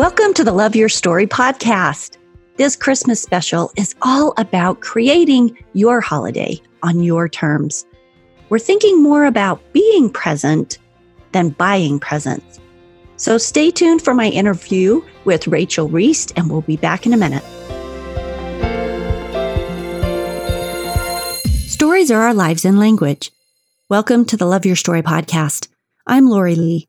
Welcome to the Love Your Story podcast. This Christmas special is all about creating your holiday on your terms. We're thinking more about being present than buying presents. So stay tuned for my interview with Rachel Reist, and we'll be back in a minute. Stories are our lives in language. Welcome to the Love Your Story podcast. I'm Lori Lee,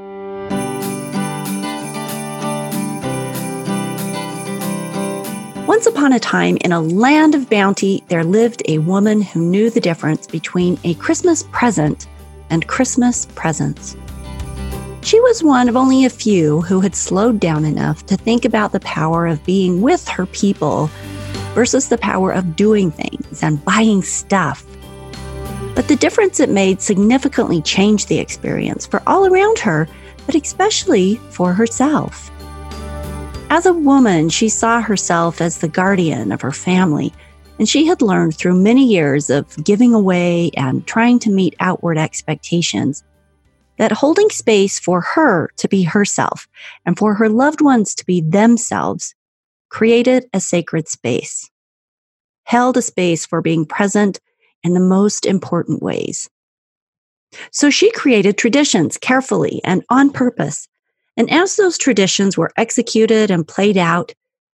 Once upon a time, in a land of bounty, there lived a woman who knew the difference between a Christmas present and Christmas presents. She was one of only a few who had slowed down enough to think about the power of being with her people versus the power of doing things and buying stuff. But the difference it made significantly changed the experience for all around her, but especially for herself. As a woman, she saw herself as the guardian of her family, and she had learned through many years of giving away and trying to meet outward expectations that holding space for her to be herself and for her loved ones to be themselves created a sacred space, held a space for being present in the most important ways. So she created traditions carefully and on purpose. And as those traditions were executed and played out,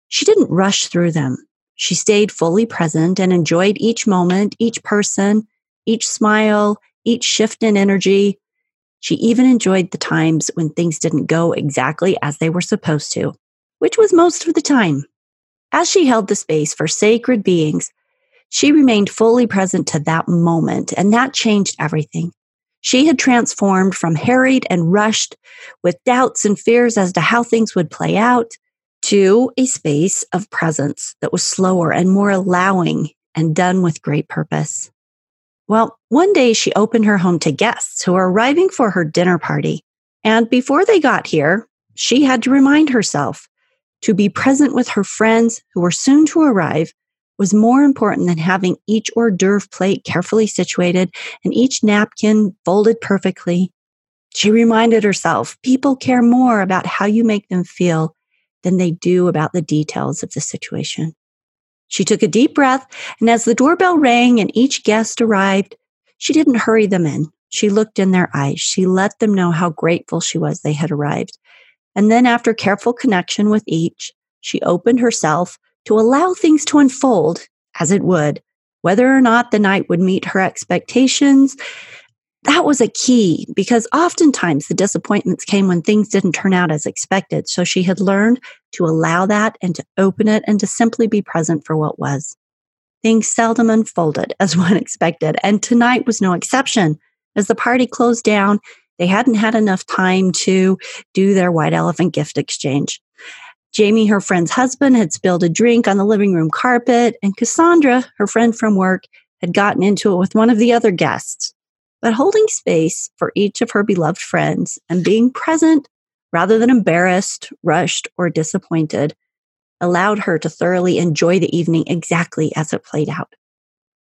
she didn't rush through them. She stayed fully present and enjoyed each moment, each person, each smile, each shift in energy, she even enjoyed the times when things didn't go exactly as they were supposed to, which was most of the time. As she held the space for sacred beings, she remained fully present to that moment, and that changed everything. She had transformed from harried and rushed with doubts and fears as to how things would play out to a space of presence that was slower and more allowing and done with great purpose. Well, one day she opened her home to guests who were arriving for her dinner party. And before they got here, she had to remind herself to be present with her friends who were soon to arrive was more important than having each hors d'oeuvre plate carefully situated and each napkin folded perfectly. She reminded herself people care more about how you make them feel than they do about the details of the situation. She took a deep breath, and as the doorbell rang and each guest arrived, she didn't hurry them in. She looked in their eyes. She let them know how grateful she was they had arrived. And then, after careful connection with each, she opened herself to allow things to unfold as it would, whether or not the night would meet her expectations that was a key because oftentimes the disappointments came when things didn't turn out as expected. So she had learned to allow that and to open it and to simply be present for what was. Things seldom unfolded as one expected, and tonight was no exception. As the party closed down, they hadn't had enough time to do their white elephant gift exchange. Jamie, her friend's husband, had spilled a drink on the living room carpet, and Cassandra, her friend from work, had gotten into it with one of the other guests but holding space for each of her beloved friends and being present rather than embarrassed, rushed, or disappointed allowed her to thoroughly enjoy the evening exactly as it played out.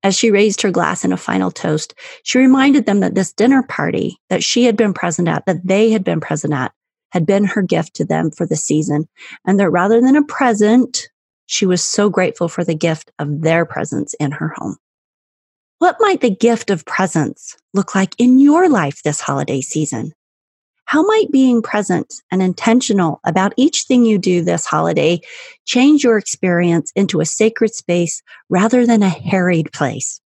As she raised her glass in a final toast, she reminded them that this dinner party that she had been present at, that they had been present at, had been her gift to them for the season, and that rather than a present, she was so grateful for the gift of their presence in her home. What might the gift of presence look like in your life this holiday season? How might being present and intentional about each thing you do this holiday change your experience into a sacred space rather than a harried place?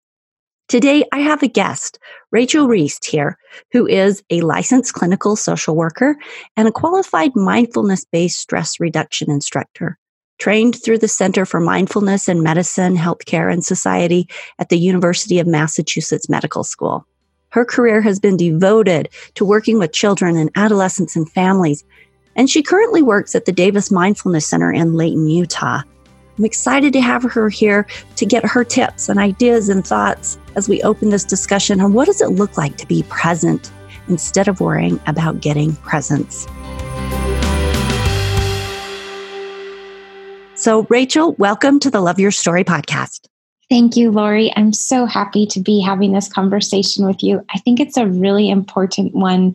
Today, I have a guest, Rachel Reist here, who is a licensed clinical social worker and a qualified mindfulness based stress reduction instructor trained through the Center for Mindfulness in Medicine, Healthcare, and Society at the University of Massachusetts Medical School. Her career has been devoted to working with children and adolescents and families, and she currently works at the Davis Mindfulness Center in Layton, Utah. I'm excited to have her here to get her tips and ideas and thoughts as we open this discussion on what does it look like to be present instead of worrying about getting presents. So, Rachel, welcome to the Love Your Story podcast. Thank you, Lori. I'm so happy to be having this conversation with you. I think it's a really important one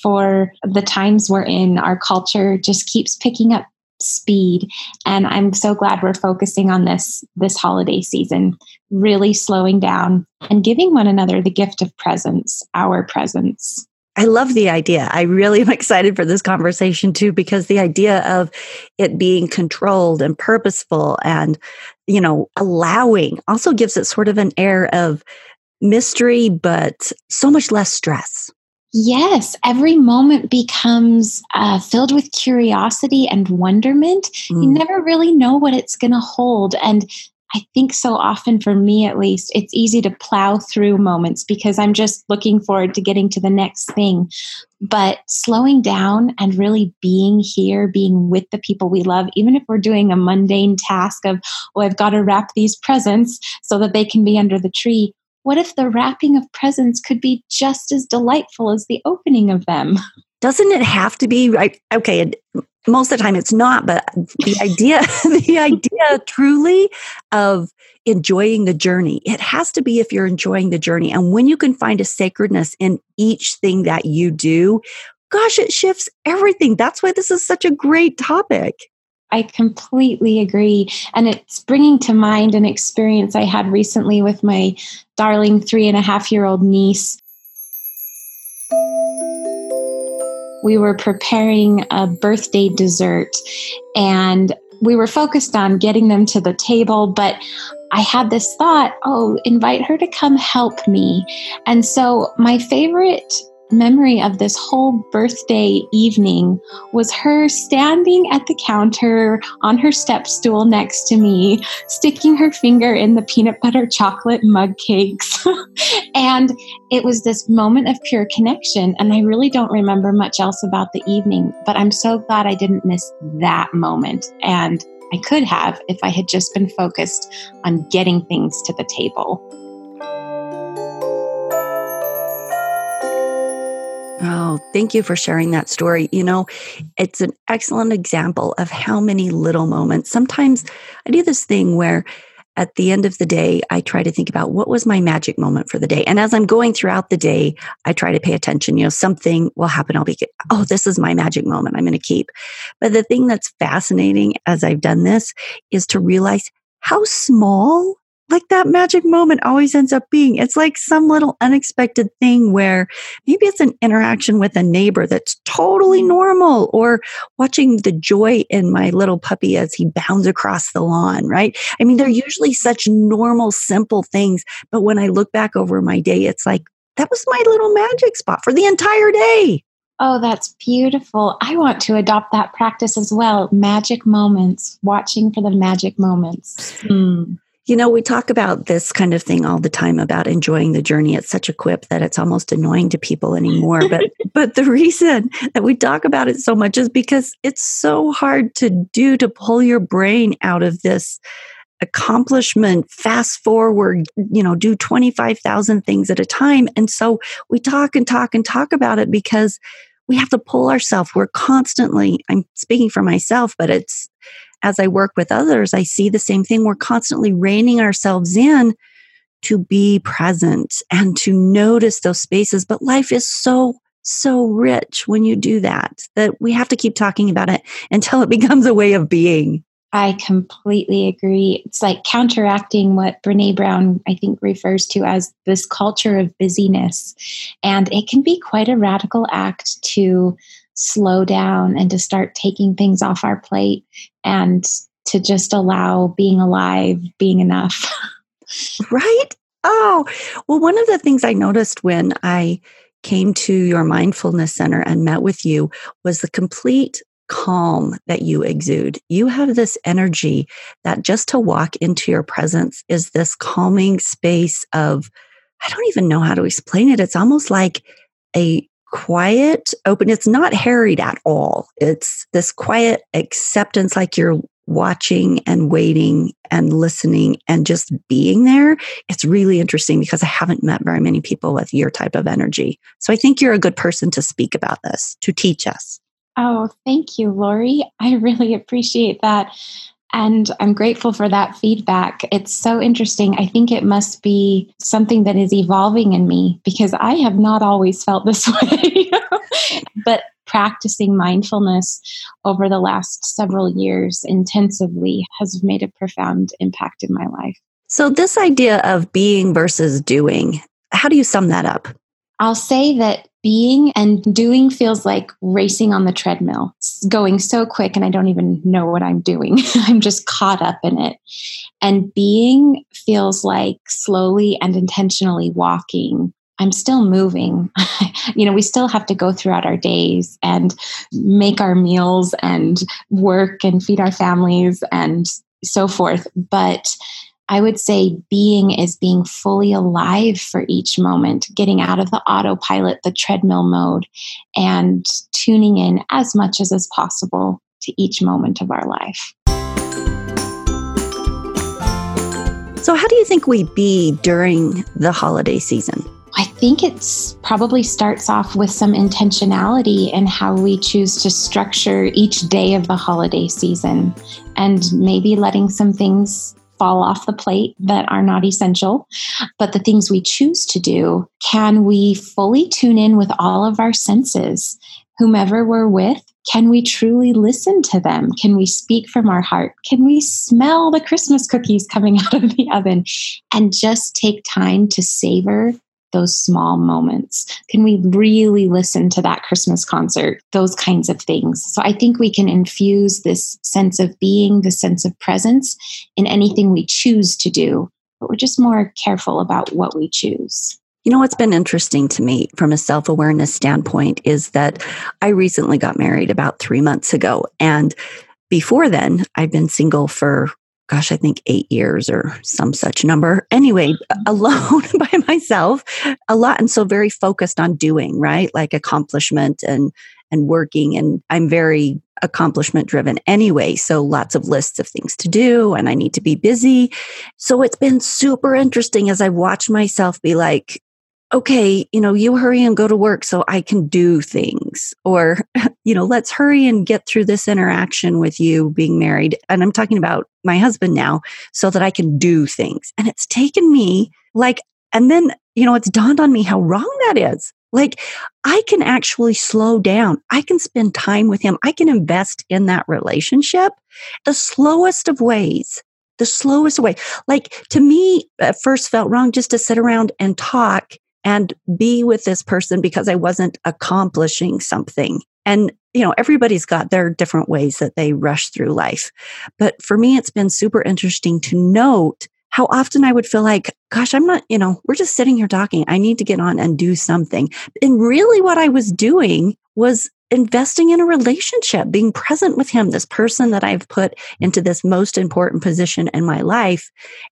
for the times we're in. Our culture just keeps picking up speed and i'm so glad we're focusing on this this holiday season really slowing down and giving one another the gift of presence our presence I love the idea. I really am excited for this conversation too, because the idea of it being controlled and purposeful and, you know, allowing also gives it sort of an air of mystery, but so much less stress. Yes, every moment becomes uh, filled with curiosity and wonderment. Mm. You never really know what it's going to hold. And I think so often, for me at least, it's easy to plow through moments because I'm just looking forward to getting to the next thing. But slowing down and really being here, being with the people we love, even if we're doing a mundane task of, oh, I've got to wrap these presents so that they can be under the tree what if the wrapping of presents could be just as delightful as the opening of them? Doesn't it have to be right? Okay, most of the time it's not, but the idea, the idea truly of enjoying the journey, it has to be if you're enjoying the journey. And when you can find a sacredness in each thing that you do, gosh, it shifts everything. That's why this is such a great topic. I completely agree. And it's bringing to mind an experience I had recently with my darling three and a half year old niece. We were preparing a birthday dessert and we were focused on getting them to the table, but I had this thought, oh, invite her to come help me. And so my favorite memory of this whole birthday evening was her standing at the counter on her step stool next to me, sticking her finger in the peanut butter chocolate mug cakes. and it was this moment of pure connection. And I really don't remember much else about the evening, but I'm so glad I didn't miss that moment. And I could have if I had just been focused on getting things to the table. Oh, thank you for sharing that story. You know, it's an excellent example of how many little moments. Sometimes I do this thing where at the end of the day, I try to think about what was my magic moment for the day. And as I'm going throughout the day, I try to pay attention. You know, something will happen. I'll be, oh, this is my magic moment. I'm going to keep. But the thing that's fascinating as I've done this is to realize how small like that magic moment always ends up being. It's like some little unexpected thing where maybe it's an interaction with a neighbor that's totally normal or watching the joy in my little puppy as he bounds across the lawn, right? I mean, they're usually such normal, simple things. But when I look back over my day, it's like, that was my little magic spot for the entire day. Oh, that's beautiful. I want to adopt that practice as well. Magic moments, watching for the magic moments. Hmm. You know, we talk about this kind of thing all the time about enjoying the journey. It's such a quip that it's almost annoying to people anymore. But but the reason that we talk about it so much is because it's so hard to do to pull your brain out of this accomplishment fast forward you know do 25,000 things at a time and so we talk and talk and talk about it because we have to pull ourselves we're constantly i'm speaking for myself but it's as I work with others, I see the same thing. We're constantly reining ourselves in to be present and to notice those spaces. But life is so, so rich when you do that, that we have to keep talking about it until it becomes a way of being. I completely agree. It's like counteracting what Brene Brown, I think, refers to as this culture of busyness. And it can be quite a radical act to slow down and to start taking things off our plate and to just allow being alive, being enough. right? Oh, well, one of the things I noticed when I came to your mindfulness center and met with you was the complete calm that you exude. You have this energy that just to walk into your presence is this calming space of, I don't even know how to explain it. It's almost like a quiet, open. It's not harried at all. It's this quiet acceptance, like you're watching and waiting and listening and just being there, it's really interesting because I haven't met very many people with your type of energy. So I think you're a good person to speak about this, to teach us. Oh, thank you, Lori. I really appreciate that. And I'm grateful for that feedback. It's so interesting. I think it must be something that is evolving in me because I have not always felt this way. but practicing mindfulness over the last several years intensively has made a profound impact in my life. So, this idea of being versus doing, how do you sum that up? I'll say that being and doing feels like racing on the treadmill, it's going so quick, and I don't even know what I'm doing. I'm just caught up in it. And being feels like slowly and intentionally walking. I'm still moving. you know, we still have to go throughout our days and make our meals and work and feed our families and so forth. But I would say being is being fully alive for each moment, getting out of the autopilot, the treadmill mode, and tuning in as much as is possible to each moment of our life. So, how do you think we be during the holiday season? I think it's probably starts off with some intentionality in how we choose to structure each day of the holiday season and maybe letting some things fall off the plate that are not essential. But the things we choose to do, can we fully tune in with all of our senses? Whomever we're with, can we truly listen to them? Can we speak from our heart? Can we smell the Christmas cookies coming out of the oven and just take time to savor those small moments? Can we really listen to that Christmas concert? Those kinds of things. So I think we can infuse this sense of being, the sense of presence in anything we choose to do, but we're just more careful about what we choose. You know, what's been interesting to me from a self awareness standpoint is that I recently got married about three months ago. And before then, I've been single for gosh, I think eight years or some such number. Anyway, mm-hmm. alone by myself a lot. And so very focused on doing, right? Like accomplishment and, and working. And I'm very accomplishment driven anyway. So lots of lists of things to do and I need to be busy. So it's been super interesting as I've watched myself be like, okay, you know, you hurry and go to work so I can do things. Or, you know, let's hurry and get through this interaction with you being married. And I'm talking about my husband now so that I can do things. And it's taken me like, and then, you know, it's dawned on me how wrong that is. Like, I can actually slow down. I can spend time with him. I can invest in that relationship the slowest of ways the slowest way. Like to me, at first felt wrong just to sit around and talk and be with this person because I wasn't accomplishing something. And, you know, everybody's got their different ways that they rush through life. But for me, it's been super interesting to note how often I would feel like, gosh, I'm not, you know, we're just sitting here talking. I need to get on and do something. And really, what I was doing was investing in a relationship, being present with him, this person that I've put into this most important position in my life.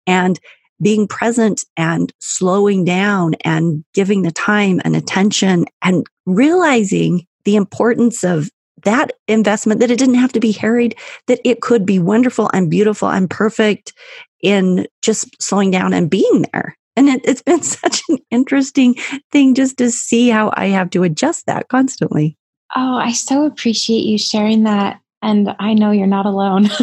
And being present and slowing down and giving the time and attention and realizing the importance of that investment that it didn't have to be harried that it could be wonderful and beautiful and perfect in just slowing down and being there. And it, it's been such an interesting thing just to see how i have to adjust that constantly. Oh i so appreciate you sharing that and I know you're not alone.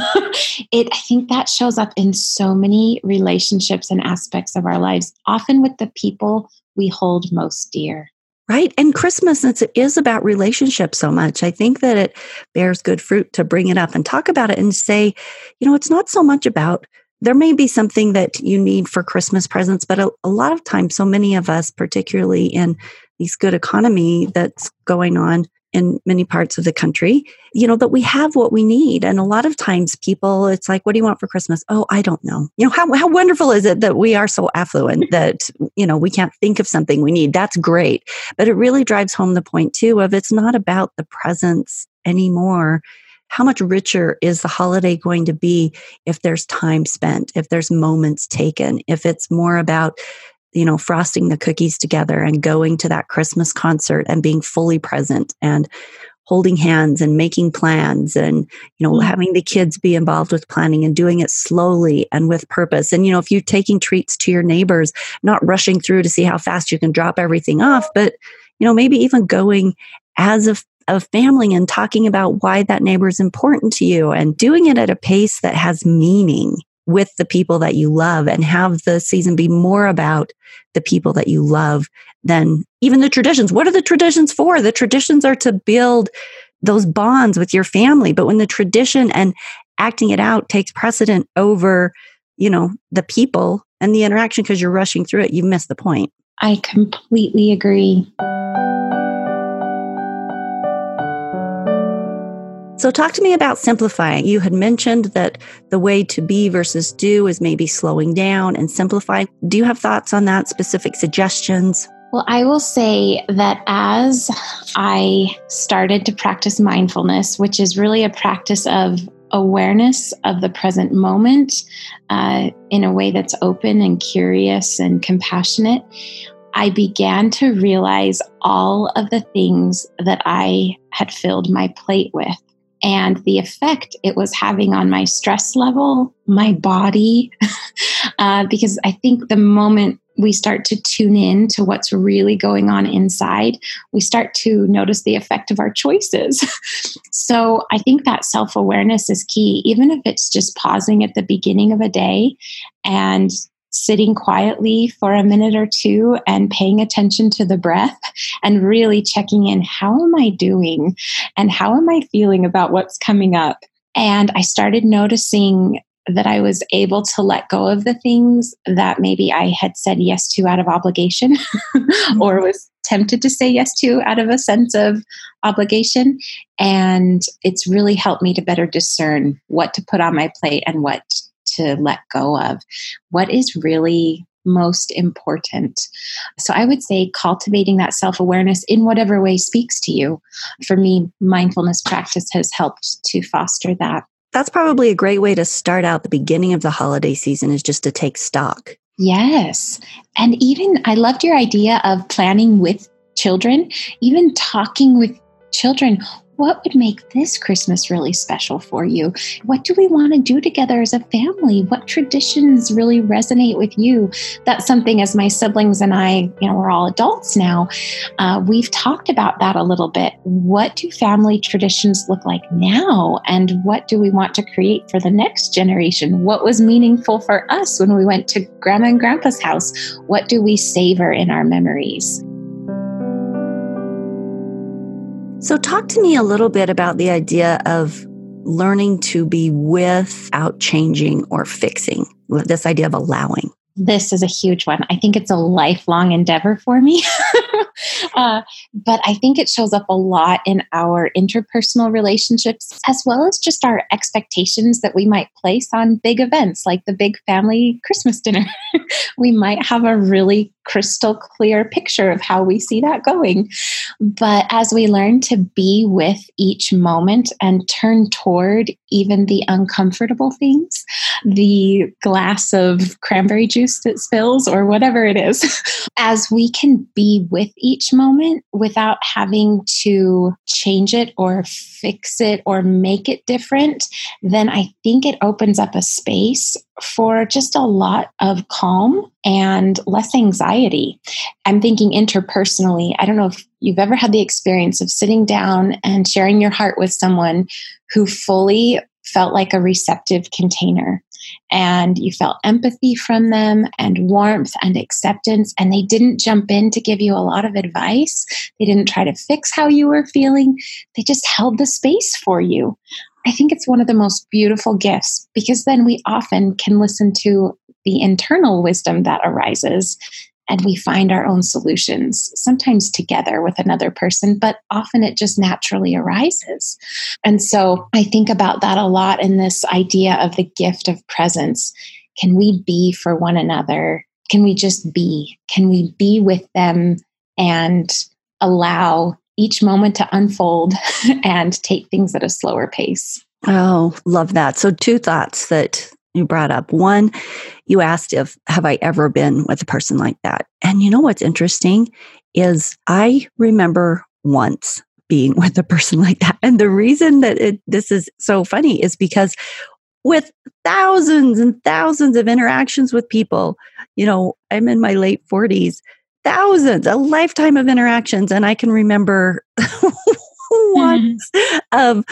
it I think that shows up in so many relationships and aspects of our lives, often with the people we hold most dear. Right. And Christmas, since it is about relationships so much, I think that it bears good fruit to bring it up and talk about it and say, you know, it's not so much about there may be something that you need for Christmas presents, but a, a, lot of times, so many of us, particularly in these good economy that's going on, in many parts of the country, you know, that we have what we need. And a lot of times people, it's like, what do you want for Christmas? Oh, I don't know. You know, how, how wonderful is it that we are so affluent that, you know, we can't think of something we need? That's great. But it really drives home the point too of it's not about the presents anymore. How much richer is the holiday going to be if there's time spent, if there's moments taken, if it's more about you know, frosting the cookies together and going to that Christmas concert and being fully present and holding hands and making plans and you know mm-hmm. having the kids be involved with planning and doing it slowly and with purpose and you know if you're taking treats to your neighbors not rushing through to see how fast you can drop everything off but you know maybe even going as a, a family and talking about why that neighbor is important to you and doing it at a pace that has meaning with the people that you love and have the season be more about the people that you love than even the traditions. What are the traditions for? The traditions are to build those bonds with your family. But when the tradition and acting it out takes precedent over, you know, the people and the interaction because you're rushing through it, you've missed the point. I completely agree. So, talk to me about simplifying. You had mentioned that the way to be versus do is maybe slowing down and simplifying. Do you have thoughts on that? Specific suggestions? Well, I will say that as I started to practice mindfulness, which is really a practice of awareness of the present moment uh, in a way that's open and curious and compassionate, I began to realize all of the things that I had filled my plate with and the effect it was having on my stress level, my body. uh, because I think the moment we start to tune in to what's really going on inside, we start to notice the effect of our choices. so I think that self awareness is key, even if it's just pausing at the beginning of a day and sitting quietly for a minute or two and paying attention to the breath and really checking in how am I doing and how am I feeling about what's coming up. And I started noticing that I was able to let go of the things that maybe I had said yes to out of obligation or mm-hmm. was tempted to say yes to out of a sense of obligation. And it's really helped me to better discern what to put on my plate and what to let go of. What is really most important. So I would say cultivating that self awareness in whatever way speaks to you. For me, mindfulness practice has helped to foster that. That's probably a great way to start out the beginning of the holiday season is just to take stock. Yes. And even I loved your idea of planning with children, even talking with children what would make this Christmas really special for you? What do we want to do together as a family? What traditions really resonate with you? That's something as my siblings and I, you know, we're all adults now. Uh, we've talked about that a little bit. What do family traditions look like now? And what do we want to create for the next generation? What was meaningful for us when we went to grandma and grandpa's house? What do we savor in our memories? So, talk to me a little bit about the idea of learning to be without changing or fixing, this idea of allowing. This is a huge one. I think it's a lifelong endeavor for me. uh, but I think it shows up a lot in our interpersonal relationships, as well as just our expectations that we might place on big events like the big family Christmas dinner. we might have a really crystal clear picture of how we see that going. But as we learn to be with each moment and turn toward even the uncomfortable things, the glass of cranberry juice that spills or whatever it is, as we can be with each moment without having to change it or fix it or make it different, then I think it opens up a space for just a lot of calm and less anxiety. I'm thinking interpersonally. I don't know if you've ever had the experience of sitting down and sharing your heart with someone who fully felt like a receptive container. And you felt empathy from them and warmth and acceptance and they didn't jump in to give you a lot of advice. They didn't try to fix how you were feeling. They just held the space for you. I think it's one of the most beautiful gifts because then we often can listen to the internal wisdom that arises and we find our own solutions, sometimes together with another person, but often it just naturally arises. And so I think about that a lot in this idea of the gift of presence. Can we be for one another? Can we just be? Can we be with them and allow each moment to unfold and take things at a slower pace. Oh, love that. So, two thoughts that you brought up. One, you asked if have I ever been with a person like that? And you know what's interesting is I remember once being with a person like that. And the reason that it, this is so funny is because with thousands and thousands of interactions with people, you know, I'm in my late 40s, thousands, a lifetime of interactions. And I can remember once um,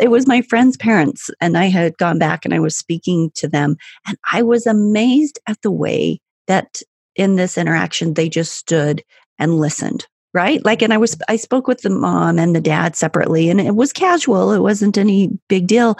it was my friend's parents, and I had gone back and I was speaking to them, and I was amazed at the way that in this interaction they just stood and listened right? Like and i was i spoke with the mom and the dad separately and it was casual it wasn't any big deal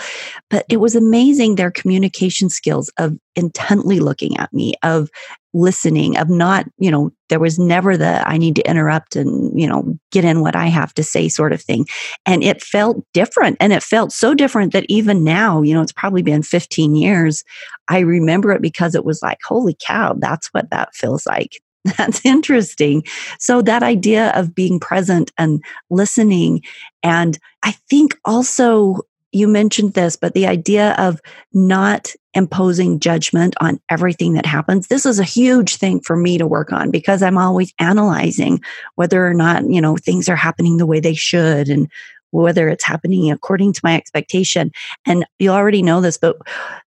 but it was amazing their communication skills of intently looking at me of listening of not you know there was never the i need to interrupt and you know get in what i have to say sort of thing and it felt different and it felt so different that even now you know it's probably been 15 years i remember it because it was like holy cow that's what that feels like That's interesting. So, that idea of being present and listening, and I think also you mentioned this, but the idea of not imposing judgment on everything that happens. This is a huge thing for me to work on because I'm always analyzing whether or not, you know, things are happening the way they should and whether it's happening according to my expectation. And you already know this, but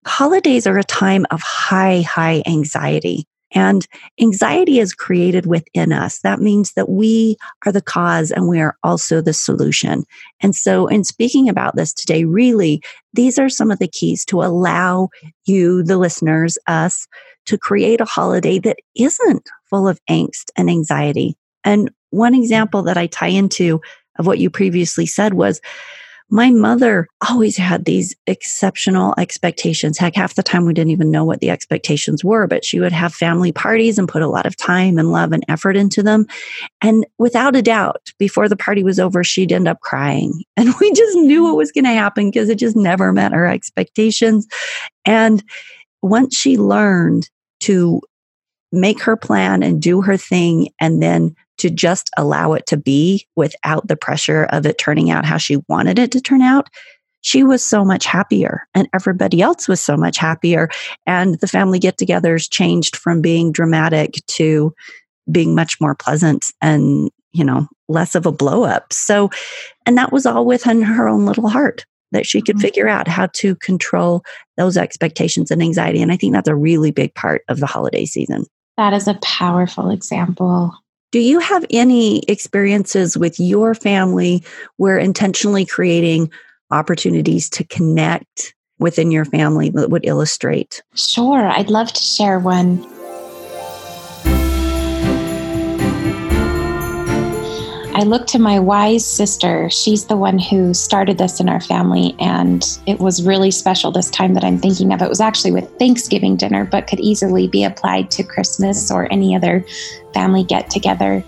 holidays are a time of high, high anxiety. And anxiety is created within us. That means that we are the cause and we are also the solution. And so, in speaking about this today, really, these are some of the keys to allow you, the listeners, us, to create a holiday that isn't full of angst and anxiety. And one example that I tie into of what you previously said was my mother always had these exceptional expectations. Heck, half the time we didn't even know what the expectations were, but she would have family parties and put a lot of time and love and effort into them. And without a doubt, before the party was over, she'd end up crying. And we just knew what was going to happen because it just never met our expectations. And once she learned to make her plan and do her thing and then to just allow it to be without the pressure of it turning out how she wanted it to turn out, she was so much happier and everybody else was so much happier. And the family get togethers changed from being dramatic to being much more pleasant and, you know, less of a blow up. So, and that was all within her own little heart that she could mm-hmm. figure out how to control those expectations and anxiety. And I think that's a really big part of the holiday season. That is a powerful example. Do you have any experiences with your family where intentionally creating opportunities to connect within your family that would illustrate? Sure, I'd love to share one. I look to my wise sister. She's the one who started this in our family, and it was really special this time that I'm thinking of. It was actually with Thanksgiving dinner, but could easily be applied to Christmas or any other family get together.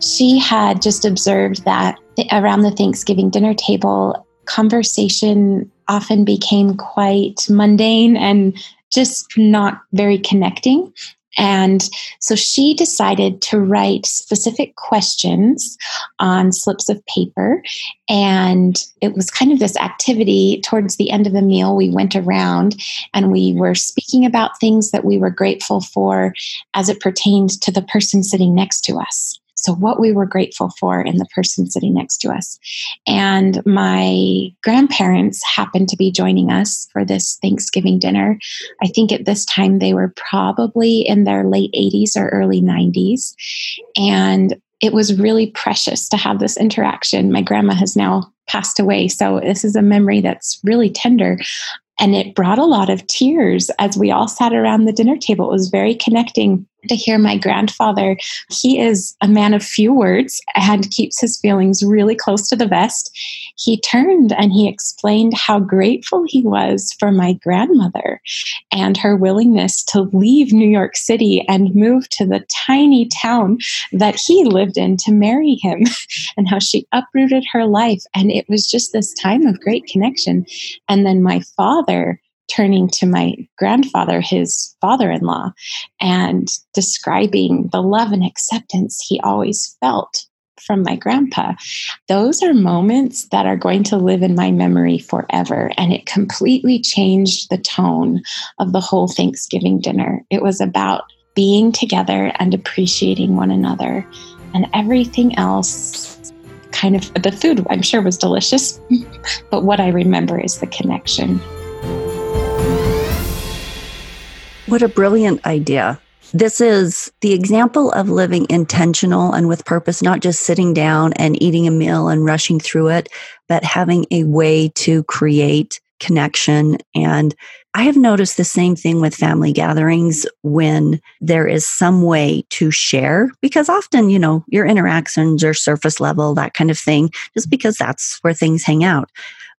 She had just observed that around the Thanksgiving dinner table, conversation often became quite mundane and just not very connecting. And so she decided to write specific questions on slips of paper. And it was kind of this activity towards the end of the meal. We went around and we were speaking about things that we were grateful for as it pertained to the person sitting next to us. So, what we were grateful for in the person sitting next to us. And my grandparents happened to be joining us for this Thanksgiving dinner. I think at this time they were probably in their late 80s or early 90s. And it was really precious to have this interaction. My grandma has now passed away. So, this is a memory that's really tender. And it brought a lot of tears as we all sat around the dinner table. It was very connecting to hear my grandfather. He is a man of few words and keeps his feelings really close to the vest. He turned and he explained how grateful he was for my grandmother and her willingness to leave New York City and move to the tiny town that he lived in to marry him, and how she uprooted her life. And it was just this time of great connection. And then my father turning to my grandfather, his father in law, and describing the love and acceptance he always felt from my grandpa. Those are moments that are going to live in my memory forever. And it completely changed the tone of the whole Thanksgiving dinner. It was about being together and appreciating one another, and everything else kind of the food I'm sure was delicious, but what I remember is the connection. What a brilliant idea. This is the example of living intentional and with purpose, not just sitting down and eating a meal and rushing through it, but having a way to create connection. And I have noticed the same thing with family gatherings when there is some way to share, because often, you know, your interactions are surface level, that kind of thing, just because that's where things hang out.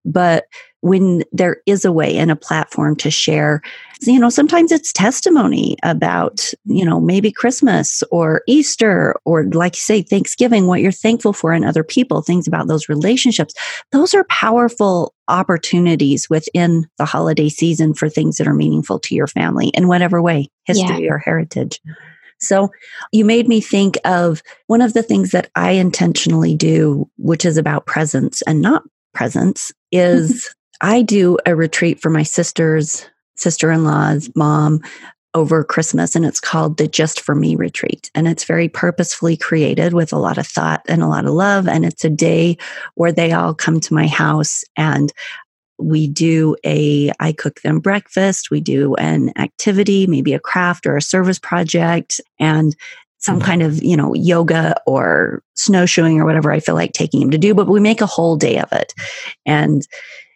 But when there is a way and a platform to share. You know sometimes it's testimony about you know maybe christmas or easter or like you say thanksgiving what you're thankful for in other people things about those relationships. Those are powerful opportunities within the holiday season for things that are meaningful to your family in whatever way history yeah. or heritage. So you made me think of one of the things that I intentionally do, which is about presence and not presence, is I do a retreat for my sister's sister in law's mom over Christmas, and it's called the Just for Me retreat. And it's very purposefully created with a lot of thought and a lot of love. And it's a day where they all come to my house and we do a i cook them breakfast we do an activity maybe a craft or a service project and some mm-hmm. kind of you know yoga or snowshoeing or whatever i feel like taking them to do but we make a whole day of it and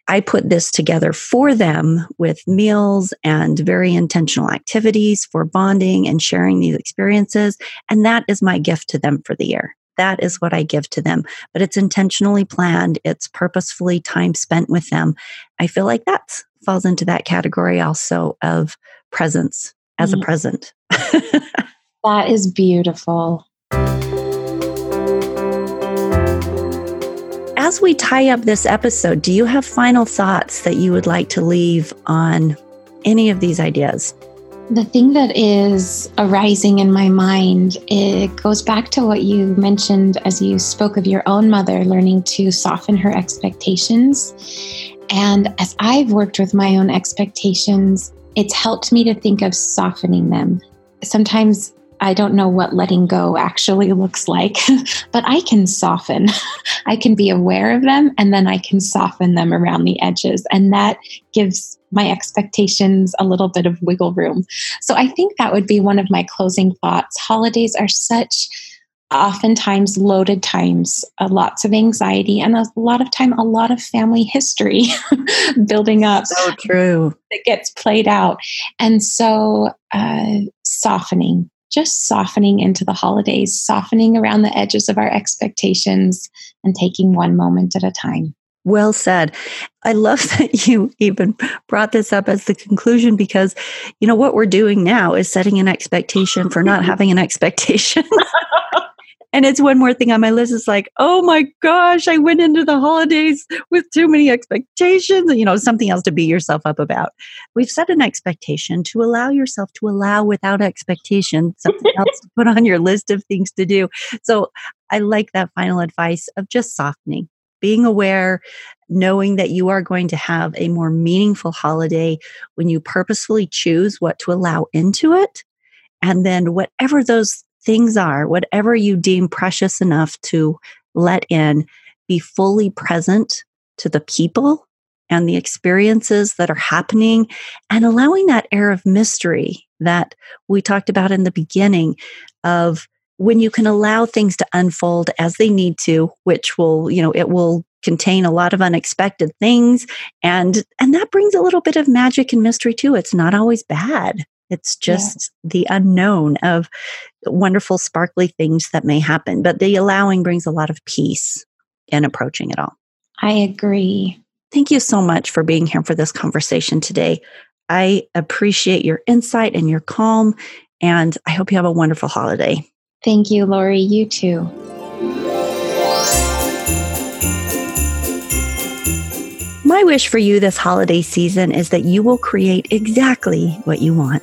I put this together for them with meals and very intentional activities for bonding and sharing these experiences. And that is my gift to them for the year. That is what I give to them. But it's intentionally planned, it's purposefully time spent with them. I feel like that falls into that category also of presence as mm. a present. that is beautiful. As we tie up this episode, do you have final thoughts that you would like to leave on any of these ideas? The thing that is arising in my mind, it goes back to what you mentioned as you spoke of your own mother learning to soften her expectations. And as I've worked with my own expectations, it's helped me to think of softening them. Sometimes I don't know what letting go actually looks like, but I can soften. I can be aware of them and then I can soften them around the edges. And that gives my expectations a little bit of wiggle room. So I think that would be one of my closing thoughts. Holidays are such oftentimes loaded times, uh, lots of anxiety, and a lot of time, a lot of family history building up. So true. That gets played out. And so, uh, softening, just softening into the holidays, softening around the edges of our expectations and taking one moment at a time. Well said. I love that you even brought this up as the conclusion because, you know, what we're doing now is setting an expectation for not having an expectation. And it's one more thing on my list. It's like, oh my gosh, I went into the holidays with too many expectations, you know, something else to beat yourself up about. We've set an expectation to allow yourself to allow without expectation something else to put on your list of things to do. So I like that final advice of just softening, being aware, knowing that you are going to have a more meaningful holiday when you purposefully choose what to allow into it. And then whatever those things are, whatever you deem precious enough to let in, be fully present to the people and the experiences that are happening and allowing that air of mystery that we talked about in the beginning of when you can allow things to unfold as they need to which will you know it will contain a lot of unexpected things. And and that brings a little bit of magic and mystery too it's not always bad. It's just yeah. the unknown of wonderful, sparkly things that may happen. But the allowing brings a lot of peace in approaching it all. I agree. Thank you so much for being here for this conversation today. I appreciate your insight and your calm, and I hope you have a wonderful holiday. Thank you, Lori. You too. My wish for you this holiday season is that you will create exactly what you want,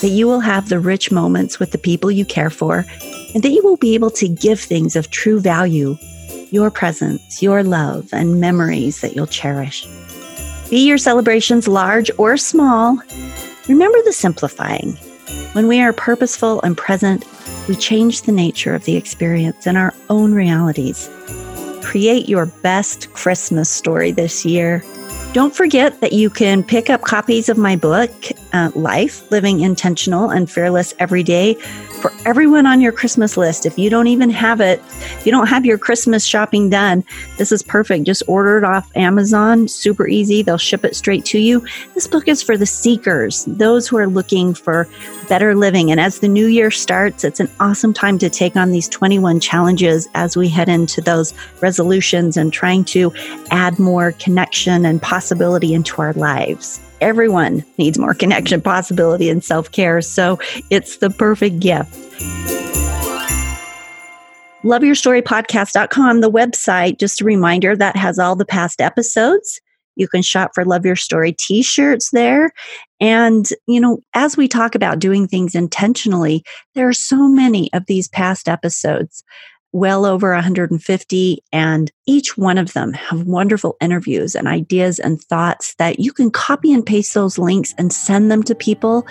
that you will have the rich moments with the people you care for, and that you will be able to give things of true value your presence, your love, and memories that you'll cherish. Be your celebrations large or small, remember the simplifying. When we are purposeful and present, we change the nature of the experience and our own realities. Create your best Christmas story this year. Don't forget that you can pick up copies of my book, uh, Life Living Intentional and Fearless Every Day, for everyone on your Christmas list. If you don't even have it, if you don't have your Christmas shopping done, this is perfect. Just order it off Amazon, super easy. They'll ship it straight to you. This book is for the seekers, those who are looking for better living. And as the new year starts, it's an awesome time to take on these 21 challenges as we head into those resolutions and trying to add more connection and possibility into our lives. Everyone needs more connection, possibility, and self care. So it's the perfect gift loveyourstorypodcast.com, the website, just a reminder that has all the past episodes. You can shop for Love Your Story t shirts there. And, you know, as we talk about doing things intentionally, there are so many of these past episodes, well over 150, and each one of them have wonderful interviews and ideas and thoughts that you can copy and paste those links and send them to people.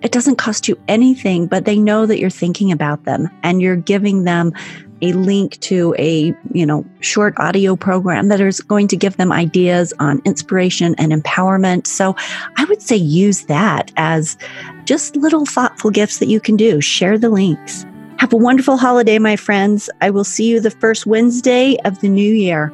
It doesn't cost you anything, but they know that you're thinking about them and you're giving them a link to a you know short audio program that is going to give them ideas on inspiration and empowerment. So i would say use that as just little thoughtful gifts that you can do. Share the links have a wonderful holiday my friends. I will see you the first wednesday of the new year